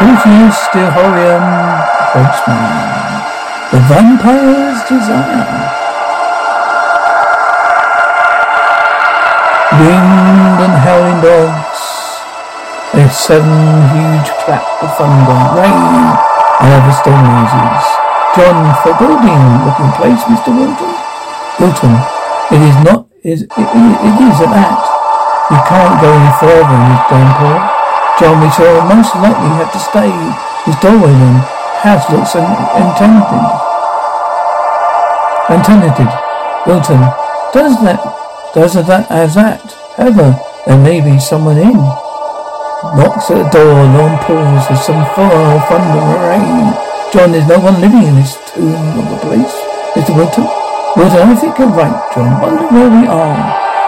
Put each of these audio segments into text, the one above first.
Proteus Stihorium Postman. The Vampire's Desire. Wind and howling dogs. A sudden huge clap of thunder, rain, and other storm noises. John, foreboding looking place, Mr. Wilton. Wilton, it is not, is, it, it, it is an act. We can't go any further in this. John, we shall most likely have to stay. his doorway then. House looks un- untenanted. Untenanted. Wilton, does that, does that as that? However, there may be someone in. Knocks at the door, long pause, there's some fall, thunder, rain. John, there's no one living in this tomb of the place. Mr. Wilton? Wilton, I think you're right, John. Wonder where we are.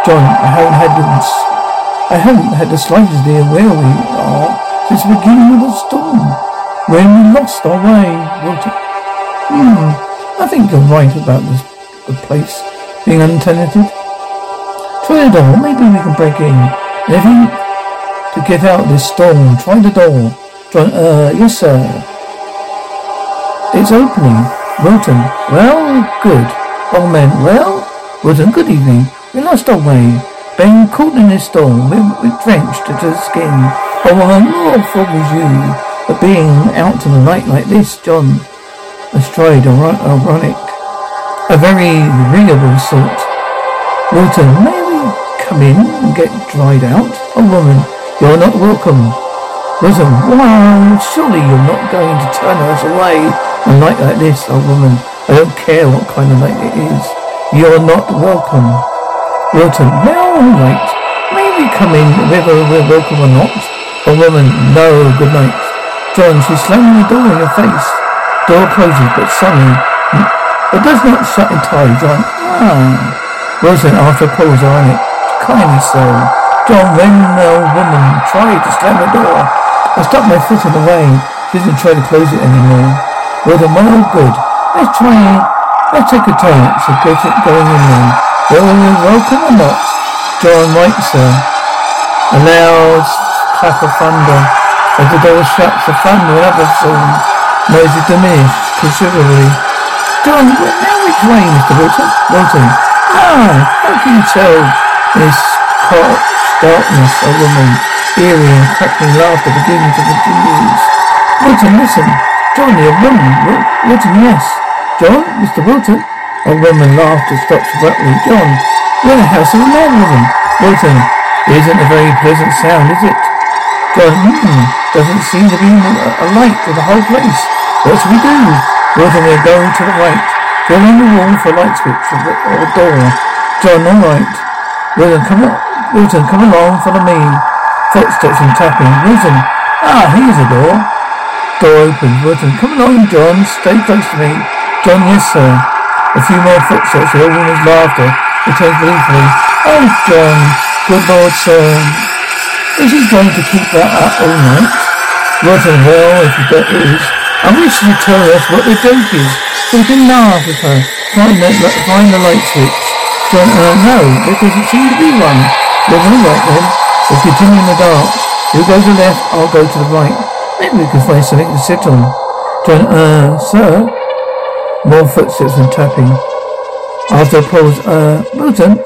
John, I haven't had. I haven't had the slightest idea where we are since the beginning of the storm. When we lost our way, Wilton. Hmm, I think you're right about this, the place being untenanted. Try the door, maybe we can break in. And if you to get out of this storm, try the door. Try, uh, yes sir. It's opening. Wilton, well, good. Old man, well, Wilton, good evening. We lost our way. Been caught in this storm. We're, drenched to the skin. Oh, well, more was you. But being out in the night like this, John, astride, a ironic. A very agreeable sort. Wilton, may we come in and get dried out? A woman, you're not welcome. Wilton, wow, surely you're not going to turn us away a night like this, old woman. I don't care what kind of night it is. You're not welcome. Wilton, well, all right. May we come in whether we're welcome or not? A woman, no, good night. John, she slamming the door in your face. Door closes, but suddenly, it does not shut entirely, John. Ah. Wilton, after a pause, ironic. Kindly so. John, when the woman tried to slam the door, I stuck my foot in the way. She didn't try to close it anymore. Wilton, well, good. Let's try it. Let's take a chance of it going in then. Whether you're welcome or not. John, right, sir. A loud clap of thunder. As the door shuts, the thunder and other sound noises diminish considerably. John, we're now which way, Mr. Wilton? Wilton. Ah, how can you tell? This pitch darkness, a woman, eerie and crackling laughter begins to continues. Wilton, listen. John, a woman. Wil- Wilton, yes. John, Mr. Wilton. A woman laughed and stopped abruptly. John, we're in the house of a man woman. Wilton, it isn't a very pleasant sound, is it? John, hmm, doesn't seem to be a, a light to the whole place. What should we do? Wilton, we're going to the right. Go along the wall for a light switch or, the, or a door. John, all right. Wilton, come on. Wilton, come along, follow me. Footsteps and tapping. Wilton, ah, here's a door. Door open. Wilton, come along, John. Stay close to me. John, yes, sir. A few more footsteps. Old woman's laughter returns gleefully. Oh, John. Good Lord, sir. Is he going to keep that up all night? Wilton, well, if that is, I wish you'd tell us what the joke is, we can laugh with her. Find the, find the light switch. John, uh, no, there doesn't seem to be one. Well, all right then. We'll continue in the dark. You go to the left, I'll go to the right. Maybe we can find something to sit on. John, uh, sir? More footsteps and tapping. After a pause, uh, Wilton?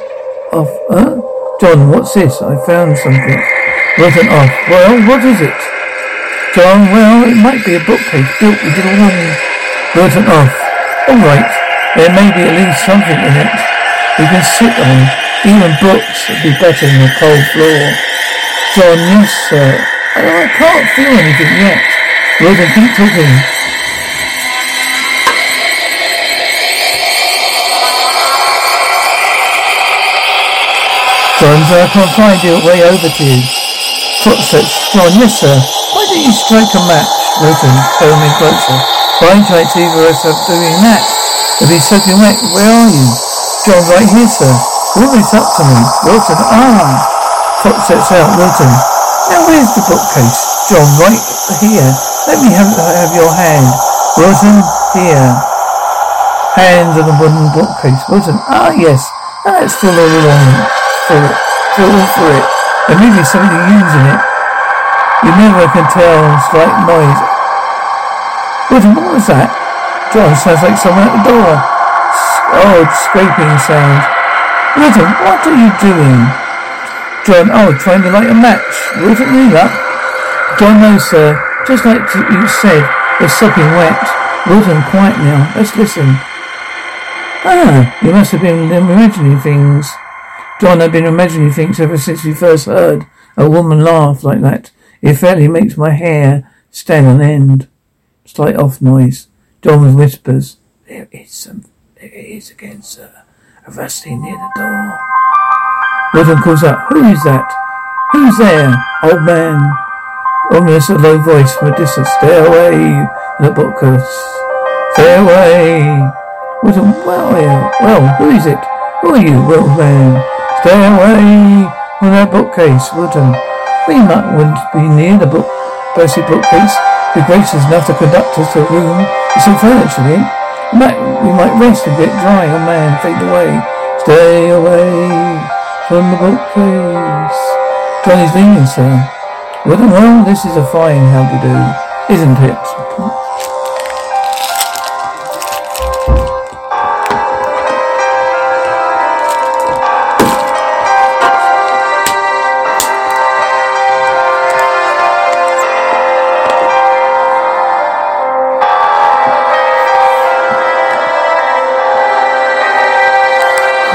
Off, uh? John, what's this? I found something. Wilton off. Well, what is it? John, well, it might be a bookcase built with little wrong. Wilton off. All right. There may be at least something in it. We can sit on. Even books would be better than a cold floor. John, yes, sir. I, I can't feel anything yet. Wilton, keep talking. John, sir, I can't find your way over to you. Footsteps. John, yes, sir. Why don't you strike a match? Wilton, coming closer. Try to either of us are doing that. It'll be soaking wet. Where are you? John, right here, sir. Always up to me. Wilton, ah. Footsteps out. Wilton. Now, where's the bookcase? John, right here. Let me have, have your hand. Wilton, here. Hands on the wooden bookcase. Wilton, ah, yes. That's full all along. For it. Full for it. There may be something in it. You never can tell slight noise. What was that? John, sounds like someone at the door. Odd scraping sound. Wilton, what are you doing? John, oh, trying to light a match. Wilton, need that? John, no, sir. Just like you said, we're sopping wet. Wilton, quiet now. Let's listen. Ah, you must have been imagining things. John, I've been imagining things ever since we first heard a woman laugh like that. It fairly makes my hair stand on end. Slight off noise. John whispers. There is some. There is again, sir. A rustling near the door. Wilton calls out. Who is that? Who's there? Old man. Almost a low voice from a distance. Stay away, the bookcase. Stay away. Wilton, are? Well, who is it? Who are you, old man? Stay away from that bookcase, Wilton. Um, we might want to be near the book, Percy bookcase. Be gracious enough to conduct us to a room with some furniture in. We might, we might rest and get dry. Oh man, fade away. Stay away from the bookcase. Johnny's leaving, sir. Well, well, this is a fine how to do, isn't it?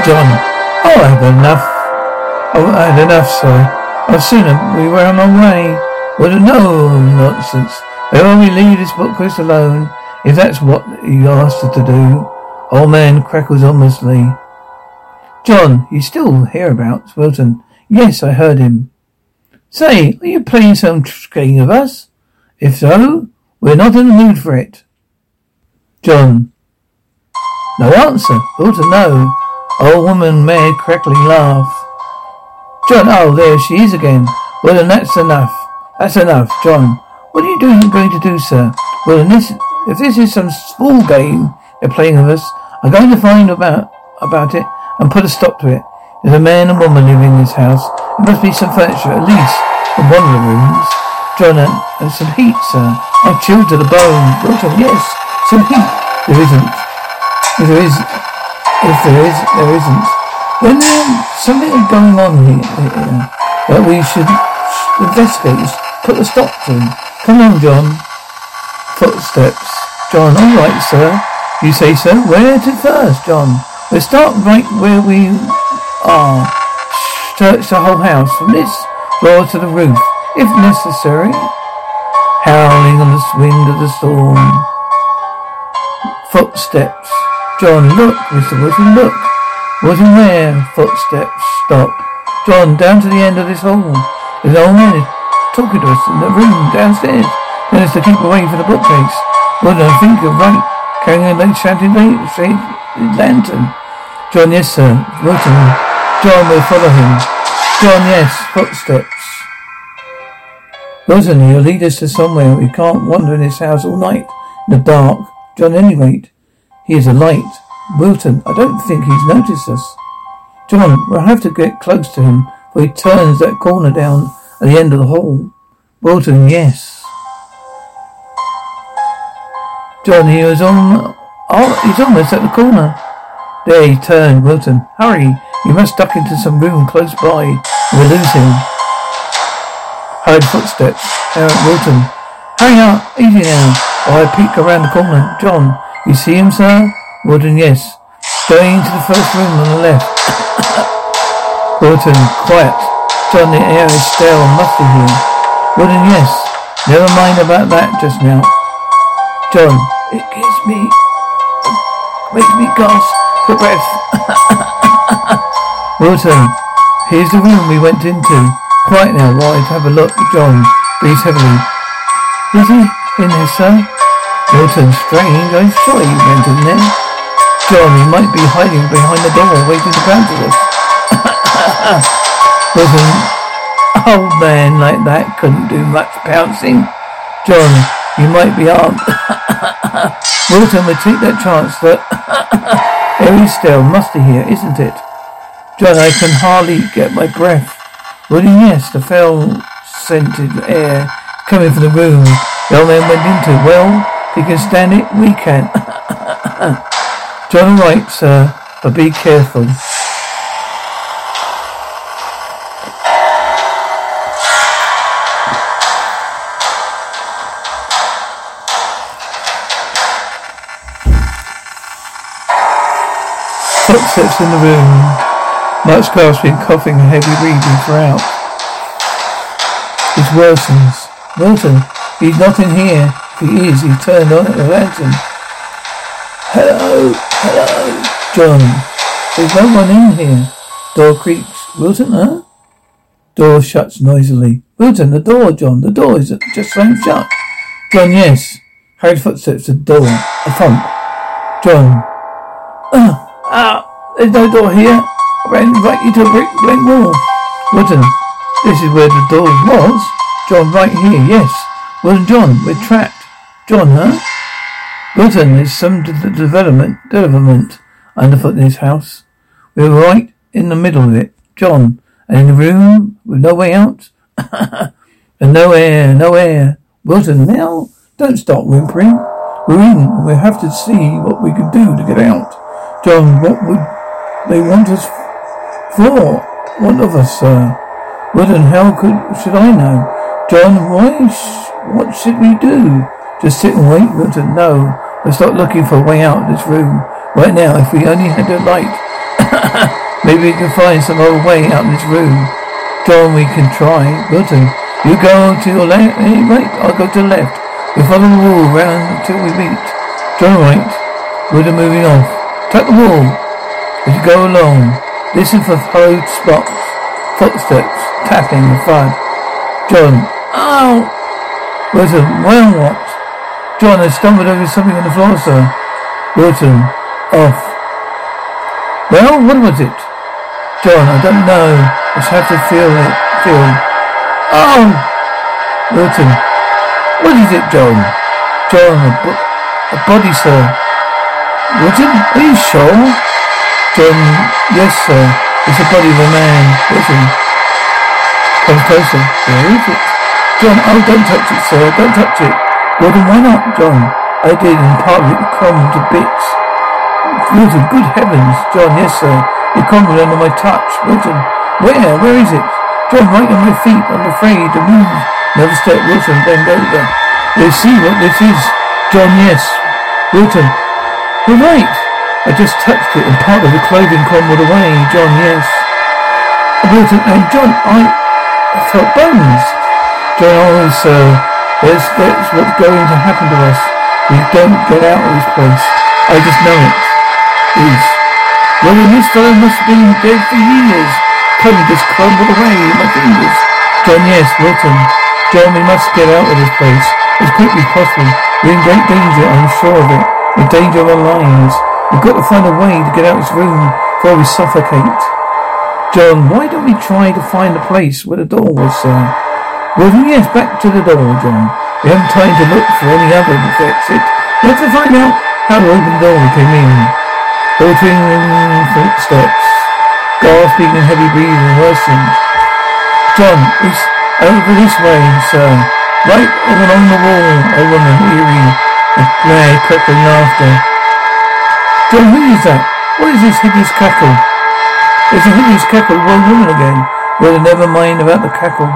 John. Oh, I have had enough. Oh, I had enough, sir. I've seen him. We were on our way. Well, no nonsense. I only leave this bookcase alone if that's what you asked us to do. Old man crackles ominously. John, you still hereabouts, Wilton? Yes, I heard him. Say, are you playing some game of us? If so, we're not in the mood for it. John. No answer. Wilton, no. Old woman made crackling laugh. John, oh, there she is again. Well, then that's enough. That's enough, John. What are you doing, going to do, sir? Well, then this, if this is some fool game they're playing with us, I'm going to find about about it and put a stop to it. There's a man and woman living in this house. There must be some furniture, at least, in one of the rooms. John, and, and some heat, sir. I'm chilled to the bone. Wilton, yes, some heat. There isn't. There is, if there is, there isn't. Then there's um, something is going on here, here that we should investigate. Put a stop to. Come on, John. Footsteps. John, all right, sir. You say so. Where to first, John? We'll start right where we are. Search the whole house from this floor to the roof, if necessary. Howling on the wind of the storm. Footsteps. John, look, Mr. Wilton, look. Wilton there? Footsteps. Stop. John, down to the end of this hall. There's an old man talking to us in the room downstairs. Then us to keep away from the bookcase. Well, I think you're right. Carrying a late shouting lantern. John, yes, sir. Wilton. John will follow him. John, yes. Footsteps. Wilson, you'll lead us to somewhere. We can't wander in this house all night in the dark. John, any rate, he is a light. Wilton, I don't think he's noticed us. John, we'll have to get close to him, for he turns that corner down at the end of the hall. Wilton, yes. John, he was on. Oh, he's almost at the corner. There he turned. Wilton, hurry! You must duck into some room close by. We'll lose him. Hurried footsteps. Eric Wilton. Hurry up! Easy now. While I peek around the corner. John, you see him, sir? Wilton, yes. Going into the first room on the left. Wilton, quiet. John, the air is stale and musty here. Wilton, yes. Never mind about that just now. John, it gives me, makes me gasp for breath. Wilton, here's the room we went into. Quiet now while I have a look. John breathes heavily. Is he in there, sir? Wilton, strange. I'm sure he went in there. John, he might be hiding behind the door, waiting to pounce at us. Wilton, old man like that couldn't do much pouncing. John, you might be armed. Wilton would take that chance that very still, musty here, isn't it? John, I can hardly get my breath. William, yes, the foul scented air coming from the room the old man went into. Well, he can stand it, we can. John, right, sir, but be careful. Footsteps in the room. Much gasping, coughing, and heavy breathing throughout. It worsens. Milton, he's not in here. He is, he turned on the lantern. Hello, hello, John. There's no one in here. Door creaks. Wilton, huh? Door shuts noisily. Wilton, the door, John. The door is just slammed shut. John, yes. Hurried footsteps to the door. A thump. John. Ah. Ah, there's no door here. I ran right into a brick blank wall. Wilton, this is where the door was. John, right here, yes. Wilton, John, we're trapped. John, huh? Wilton, there's some de- development, development underfoot in this house. We're right in the middle of it. John, and in the room with no way out. and no air, no air. Wilton, now, don't stop whimpering. We're in, we have to see what we can do to get out. John, what would they want us for? What of us, sir? What how could should I know? John, why? Sh- what should we do? Just sit and wait? Wilton, no. Let's start looking for a way out of this room. Right now, if we only had a light. Maybe we can find some other way out of this room. John, we can try. Wilton, you go to your left, eh, right? I'll go to the left. We follow the wall round until we meet. John, right. Wilton moving off. Cut the wall. As you go along, listen for hurried spots, footsteps, tapping the thud. John, ow! Wilton, well what? John, I stumbled over something on the floor, sir. Wilton, off. Well, what was it? John, I don't know. I just have to feel it. Feel. Oh! Wilton, what is it, John? John, a, bo- a body, sir. Wilton, are you sure? John, yes, sir. It's the body of a man. Wilton. come closer. Where is it? John, oh, don't touch it, sir. Don't touch it. Wilton, why not, John? I did, and part of it crumbled to bits. Wilton, good heavens. John, yes, sir. It crumbled under my touch. Wilton, where? Where is it? John, right on my feet. I'm afraid to move. Another step. Wilton, bend over. Let's see what this is. John, yes. Wilton, you're right. I just touched it and part of the clothing crumbled away. John, yes. Wilton, and John, I, I felt bones. John, oh, sir, that's, that's what's going to happen to us. We don't get out of this place. I just know it. Is. Well, this fellow must have been dead for years. Clothing just crumbled away in my fingers. John, yes, Wilton. John, we must get out of this place as quickly as possible. We're in great danger, I'm sure of it. In danger of our lives. We've got to find a way to get out of this room before we suffocate. John, why don't we try to find the place where the door was, sir? Well, yes, back to the door, John. We haven't time to look for any other exit. Let's find out how to open the door came in. Filtering footsteps. Gasping and heavy breathing worsened. John, it's over this way, sir. Right along the wall, a woman, eerie, with grey, crackling laughter. John, who is that? What is this hideous cackle? It's a hideous cackle one woman again. Well, never mind about the cackle.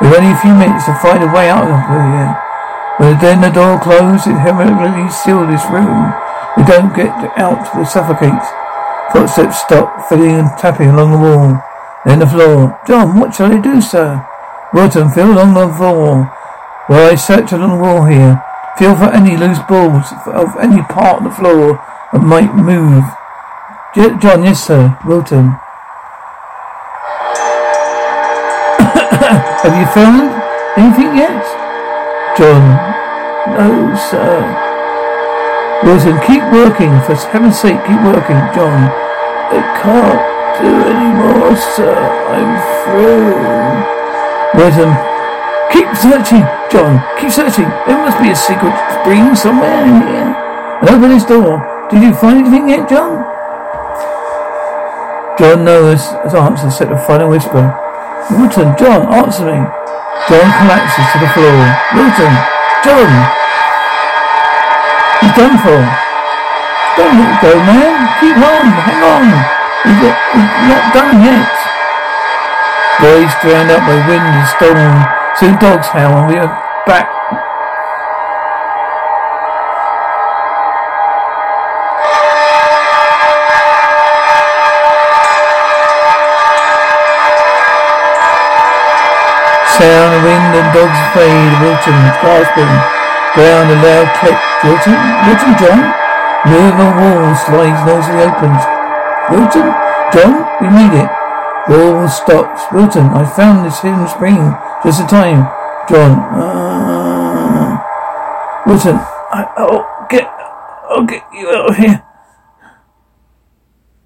We've only a few minutes to find a way out of here. But then the door closed, it heavily sealed this room. We don't get out, we suffocate. Footsteps stop, filling and tapping along the wall. Then the floor. John, what shall I do, sir? Wilton, feel along the floor. Well, I search along the wall here. Feel for any loose balls of any part of the floor that might move. John, yes, sir. Wilton. Have you found anything yet? John. No, sir. Wilton, keep working. For heaven's sake, keep working. John. I can't do any more, sir. I'm through. Wilton. Keep searching, John. Keep searching. There must be a secret spring somewhere in here. And open this door. Did you find anything yet, John? John knows his answer, said a final whisper. Wilton, John, answer me. John collapses to the floor. Wilton! John! He's done for. Don't let go, man. Keep on. Hang on. We've, got, we're not done yet. Boys drowned out by wind and storm. Soon dogs howl and we are back Sound of wind and dogs fade, Wilton gasping. Ground a loud click. Wilton? Wilton, John? A wall slides noisily opens. Wilton? John? We made it. Wall stops. Wilton, I found this hidden spring just in time. John. Uh, Wilton, I, I'll get, I'll get you out of here.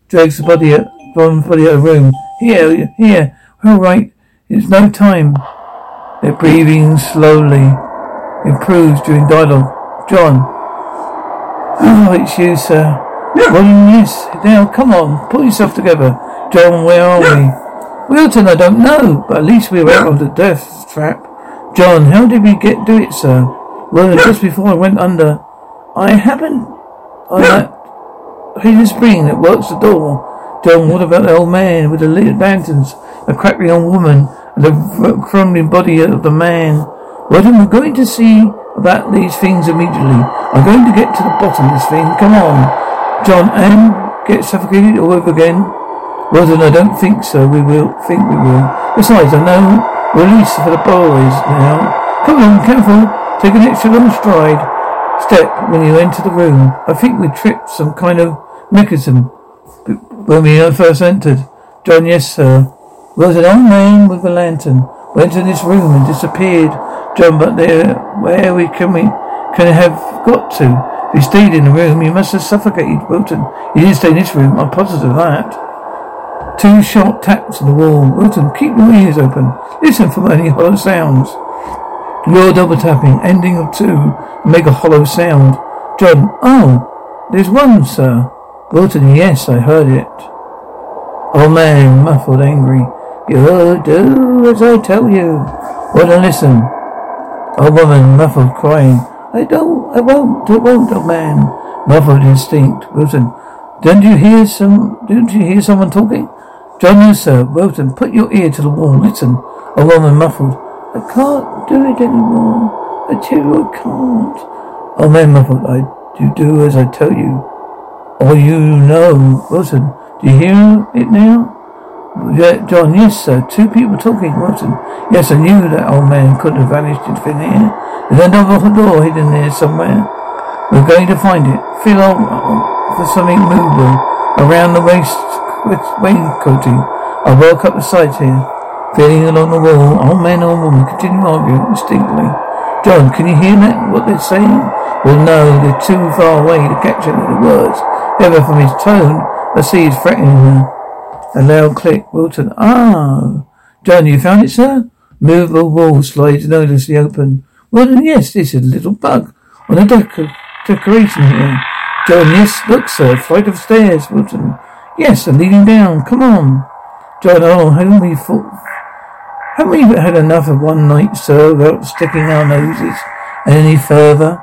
Drags the body out, body out of the room. Here, here. All right. It's no time. Their breathing slowly improves during dialogue. John. Oh, it's you, sir. Yeah. Well, yes. Now, come on. Pull yourself together. John, where are yeah. we? Wilton, I don't know, but at least we were out of the death trap. John, how did we get do it, sir? Well, yeah. just before I went under, I happened on that hidden spring that works the door. John, what about the old man with the lit lanterns, a crackly old woman, the crumbling body of the man. Well, we're going to see about these things immediately. I'm going to get to the bottom of this thing. Come on. John, and get suffocated all over again? Well, then I don't think so. We will think we will. Besides, I know release for the boys now. Come on, careful. Take an extra long stride. Step when you enter the room. I think we tripped some kind of mechanism when we first entered. John, yes, sir was an old man with a lantern. Went in this room and disappeared. John, but there, where we can we can have got to? If you stayed in the room, he must have suffocated, Wilton. He didn't stay in this room. I'm positive of that. Two short taps on the wall. Wilton, keep your ears open. Listen for any hollow sounds. You're double tapping. Ending of two. Make a hollow sound. John, oh, there's one, sir. Wilton, yes, I heard it. Oh man, muffled, angry. You do as I tell you. Well then listen. A woman, muffled, crying. I don't, I won't, I won't, old man. Muffled instinct. Wilton. Don't you hear some, don't you hear someone talking? John, yes, sir. Wilton, put your ear to the wall. Listen. A woman, muffled. I can't do it anymore. I tell you I can't. Oh man, muffled. I, you do as I tell you. Or you know. Wilton, do you hear it now? Yeah, John, yes, sir. Two people talking, Watson. Yes, I knew that old man couldn't have vanished in thin air. There's another door hidden there somewhere. We're going to find it. Feel for something movable around the waist with wing coating. I woke up the sight here. Feeling along the wall, old man old woman continue arguing distinctly. John, can you hear that, what they're saying? Well, no, they're too far away to catch any of the words. However, from his tone, I see he's threatening her. A loud click. Wilton. Ah. John, you found it, sir? Movable wall slides noiselessly open. Well, then, yes, this is a little bug on a dec- decoration here. John, yes, look, sir. Flight of stairs. Wilton. Yes, and leading down. Come on. John, oh, haven't we thought... Haven't we had enough of one night, sir, without sticking our noses any further?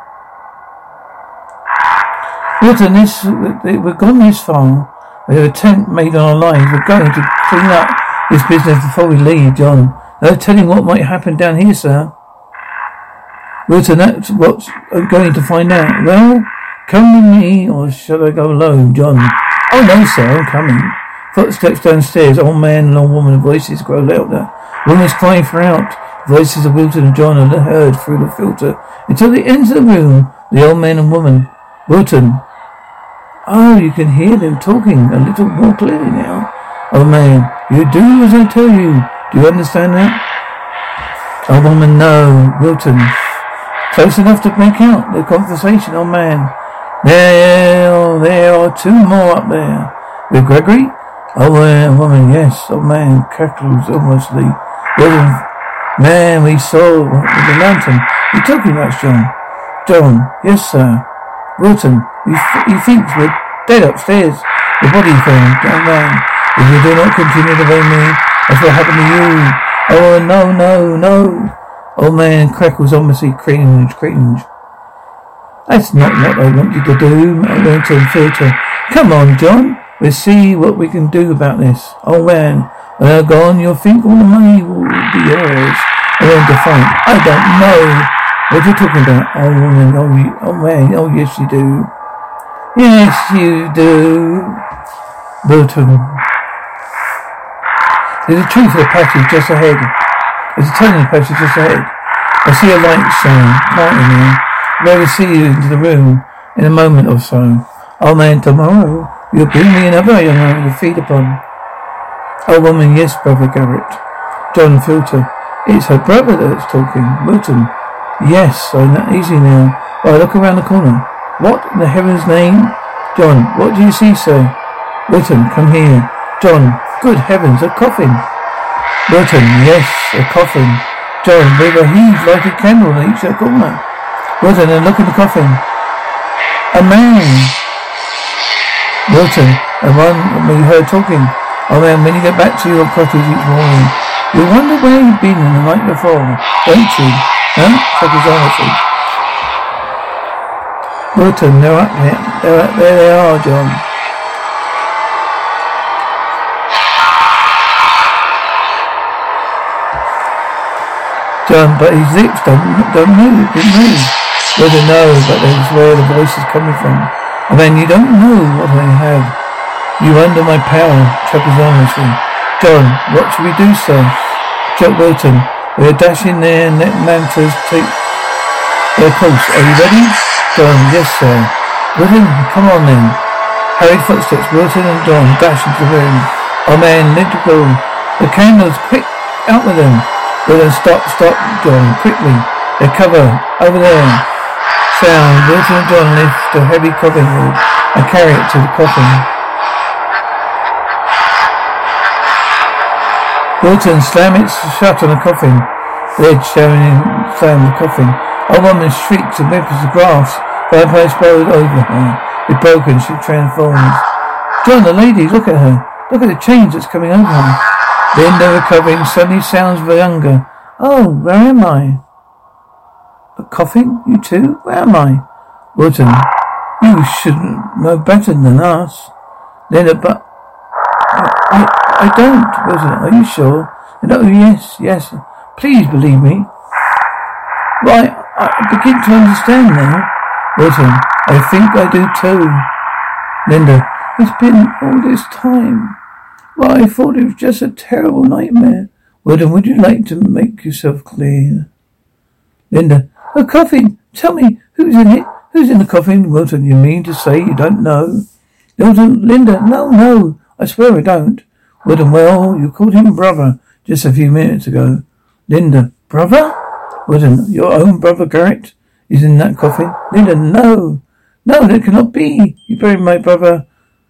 Wilton, this, we've gone this far. We have a tent made on our lines. We're going to clean up this business before we leave, John. Uh, no telling what might happen down here, sir. Wilton, that's what uh, I'm going to find out. Well, come with me, or shall I go alone, John? Oh, no, sir, I'm coming. Footsteps downstairs. Old man and old woman voices grow louder. Woman's crying for out. Voices of Wilton and John are heard through the filter until they of the room. The old man and woman. Wilton, Oh, you can hear them talking a little more clearly now. Oh man, you do as I tell you. Do you understand that? Oh woman, no. Wilton. Close enough to make out the conversation, oh man. There, there are two more up there. With Gregory? Oh man, woman, yes. Oh man, cackles almost the Wilton. Man, we saw the lantern. You talking about John? John, yes sir. Wilton, he, he thinks we're dead upstairs. The body found, young man. If you do not continue to obey me, that's what happened to you. Oh, no, no, no. Old man crackles ominously, cringe, cringe. That's not what I want you to do, Wellington Filter. Come on, John. We'll see what we can do about this. Oh man, when I'm gone, you'll think all the money will be yours. I want to fight. I don't know what you're talking about. Oh woman, oh, you, oh man, oh yes you do. Yes you do. Burton. There's a tree for the passage just ahead. There's a tunnel passage just ahead. I see a light shine, lighting there. We'll see you into the room in a moment or so. Oh man, tomorrow You'll bring me another young man to feed upon. Oh woman, yes, brother Garrett. John Filter. It's her brother that's talking. Wilton. Yes, I know. Easy now. I look around the corner. What in the heaven's name? John, what do you see, sir? Wilton, come here. John, good heavens, a coffin. Wilton, yes, a coffin. John, with a like a candle in each corner. Wilton, and look in the coffin. A man. Wilton, and one we heard talking. Oh man, when you get back to your cottage each morning, you wonder where you've been the night before, don't you? Huh? Psychology. Wilton, they're up there. They're up there they are, John. John, but his lips don't, don't move, didn't move. Wilton, no, but that's where the voice is coming from. And then you don't know what I have. You under my power, trapezonously. John, what should we do, sir? Jack Wilton, we're dashing there, net mantas take their course. Are you ready? John, yes, sir. Wilton, come on then. Hurried footsteps, Wilton and John dash into the room. Oh man, let to go. The candles, quick, out with them. Wilton, stop, stop, John, quickly. They cover, over there sound, Wilton and John lift a heavy coffin and carry it to the coffin. Wilton slam it shut on the coffin. Lid showing him slam the coffin. A woman shrieks and whimpers the grass. Vampire explode over her. With broken, she transforms. John, the lady, look at her. Look at the change that's coming over her. Linda, recovering, suddenly sounds younger. Oh, where am I? A coffin? You too? Where am I? Wilton, you shouldn't know better than us. Leonard, but I, don't, Wilton. Are you sure? Oh, yes, yes. Please believe me. Why, I begin to understand now. Wilton, I think I do too. Linda, it's been all this time. Well, I thought it was just a terrible nightmare. Wilton, would you like to make yourself clear? Linda, a coffin! Tell me, who's in it? Who's in the coffin? Wilton, you mean to say you don't know? Wilton, Linda, no, no, I swear I don't. Wilton, well, you called him brother just a few minutes ago. Linda, brother? Wilton, your own brother Garrett is in that coffin? Linda, no, no, that cannot be. You buried my brother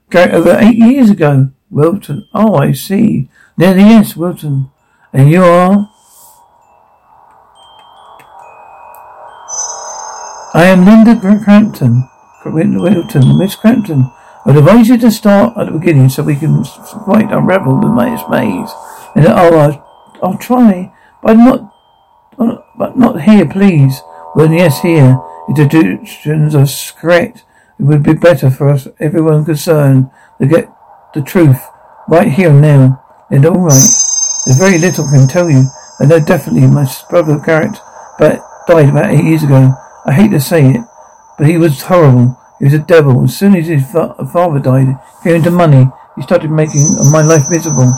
Garrett over eight years ago. Wilton, oh, I see. Linda, yes, Wilton. And you are? I am Linda Crampton. Wilton, Miss Crampton. I advise you to start at the beginning so we can quite unravel the maze. And oh, I'll, I'll try, but not, but not here, please. Well, yes, here. If the deductions are correct, it would be better for us, everyone concerned, to get the truth right here and now. And all right. There's very little I can tell you. I know definitely my brother Garrett, but died about eight years ago. I hate to say it, but he was horrible. He was a devil. As soon as his fa- father died, came into money, he started making my life miserable.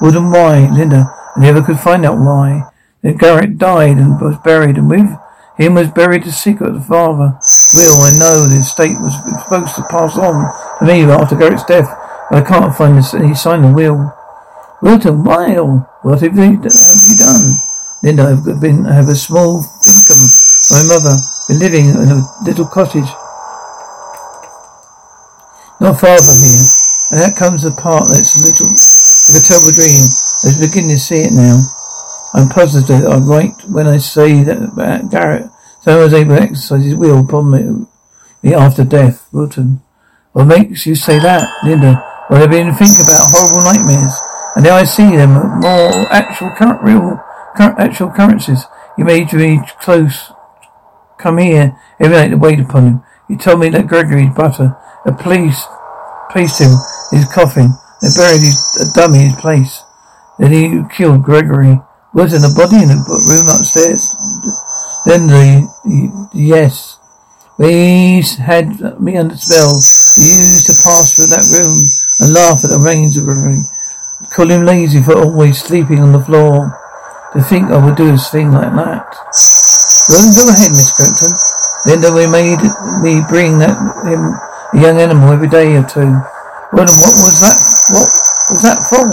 Wouldn't why, Linda? I never could find out why. Then Garrett died and was buried, and with him was buried the secret of the father. Will, I know the estate was supposed to pass on to me after Garrett's death, but I can't find any sign of will. Wilton, Will, what have you, have you done? Linda, I've been, I have a small income. My mother been living in a little cottage not far from here. And that comes the part that's a little like a terrible dream. I was beginning to see it now. I'm positive I'm right when I say that Garrett. So I was able to exercise his will upon me, after death. Wilton. What makes you say that, Linda? Well, I've been thinking about horrible nightmares. And now I see them more actual, current, real cur- actual occurrences. You made me close. Come here. Every night to wait upon him. He told me that Gregory Butter, the police, placed him in his coffin. They buried his, a dummy in his place. Then he killed Gregory. Was in the body in the room upstairs. Then the, yes, we had me under spell. We used to pass through that room and laugh at the remains of Gregory. Call him lazy for always sleeping on the floor. To think I would do a thing like that. Well, then go ahead, Miss Crampton. Then we made me bring that him a young animal every day or two. Well, what was that? What was that for?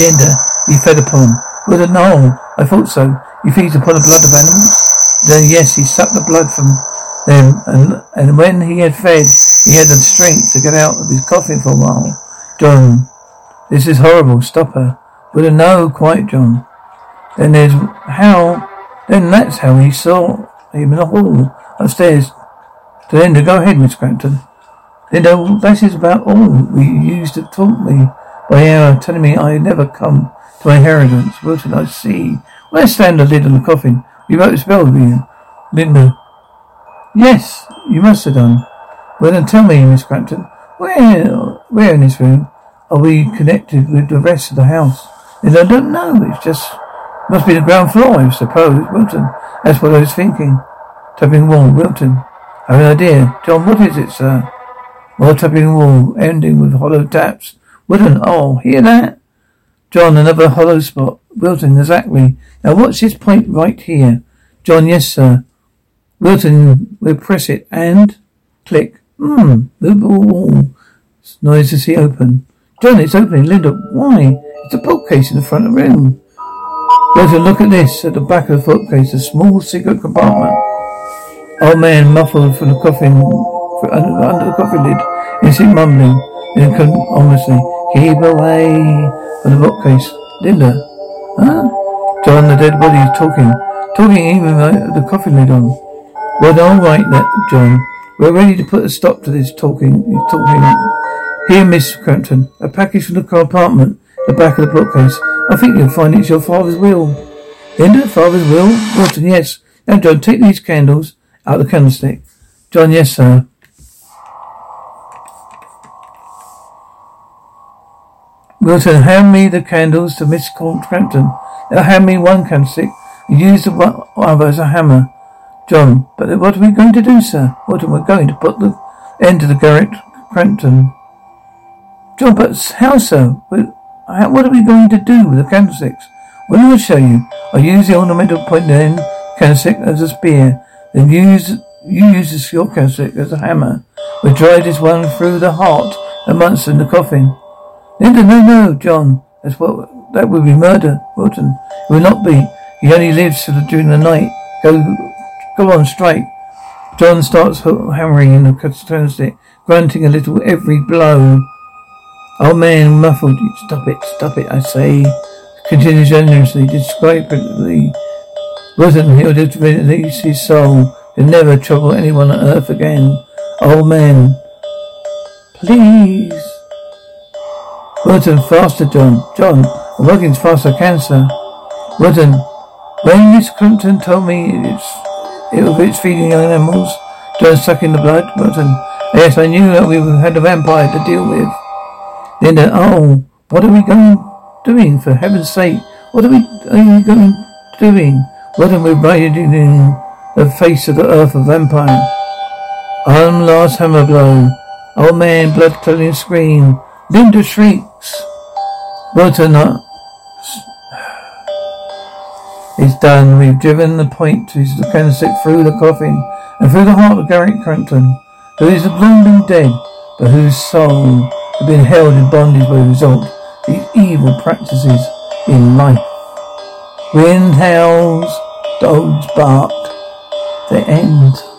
Linda, he fed upon. Well, no, I thought so. He feeds upon the blood of animals? Then yes, he sucked the blood from them, and, and when he had fed, he had the strength to get out of his coffin for a while. John, this is horrible. Stop her. Well, no, quite, John. Then there's how. Then that's how he saw him in the hall upstairs. To Linda, go ahead, Miss Crampton. Linda, uh, that is about all we used to taunt me by hour, telling me I had never come to my inheritance. Wilton, I see. Where's stand the lid on the coffin? You wrote a spell, did you? Linda. Yes, you must have done. Well then tell me, Miss Crampton, where where in this room are we connected with the rest of the house? And I don't know, it's just must be the ground floor, I suppose. Wilton. That's what I was thinking. Tapping wall, Wilton. I have an idea. John, what is it, sir? More tapping wall, ending with hollow taps. Wilton, oh, hear that? John, another hollow spot. Wilton, exactly. Now what's this point right here? John, yes, sir. Wilton, we'll press it and click. Hmm, move the wall. Noise to see open. John, it's opening. Linda, why? It's a bookcase in the front of the room. Wilton, look at this. At the back of the bookcase, a small secret compartment. Old man muffled from the coffin, under, the coffin lid, is mumbling, then ominously, keep away from the bookcase. Linda, Huh? John, the dead body is talking. Talking even with the coffin lid on. Well, all right, that John. We're ready to put a stop to this talking. Talking. Here, Miss Crampton, a package from the compartment, the back of the bookcase. I think you'll find it's your father's will. Linda, father's will? Wilton, yes. Now, John, take these candles out of the candlestick. John, yes, sir. Wilton, hand me the candles to Miss Crampton. Now hand me one candlestick. You use the other as a hammer. John, but what are we going to do, sir? What are we going to put the end to the Garrett Crampton? John, but how, sir? What are we going to do with the candlesticks? Well, I will show you. I use the ornamental point end candlestick as a spear. Then use you use this your candlestick as a hammer. We drive this one through the heart and monster in the coffin. Linda, no, no, John. That's what that would be murder, Wilton. It will not be. He only lives during the night. Go, go on, straight. John starts hammering in the candlestick, grunting a little every blow. Oh man, muffled. Stop it, stop it, I say. Continues generously. Wilton, he'll just release his soul. He'll never trouble anyone on earth again. Oh man, please. Wilton, faster, John. John, I'm working as fast as I can. Wilton, when Miss Clinton told me it's, it was it's feeding young animals, John sucking the blood, Wilton, yes, I knew that we had a vampire to deal with. Linda, oh, what are we going doing, for heaven's sake? What are we, are we going doing? What are we're riding in the face of the earth of vampire. Arm last hammer blow. Old man, blood curdling scream. Linda shrieks. Wilton uh, is done. We've driven the point to the candlestick through the coffin and through the heart of Garrett Crampton, who is long been dead, but whose soul has been held in bondage by the result these evil practices in life. Wind howls, dogs bark. they end.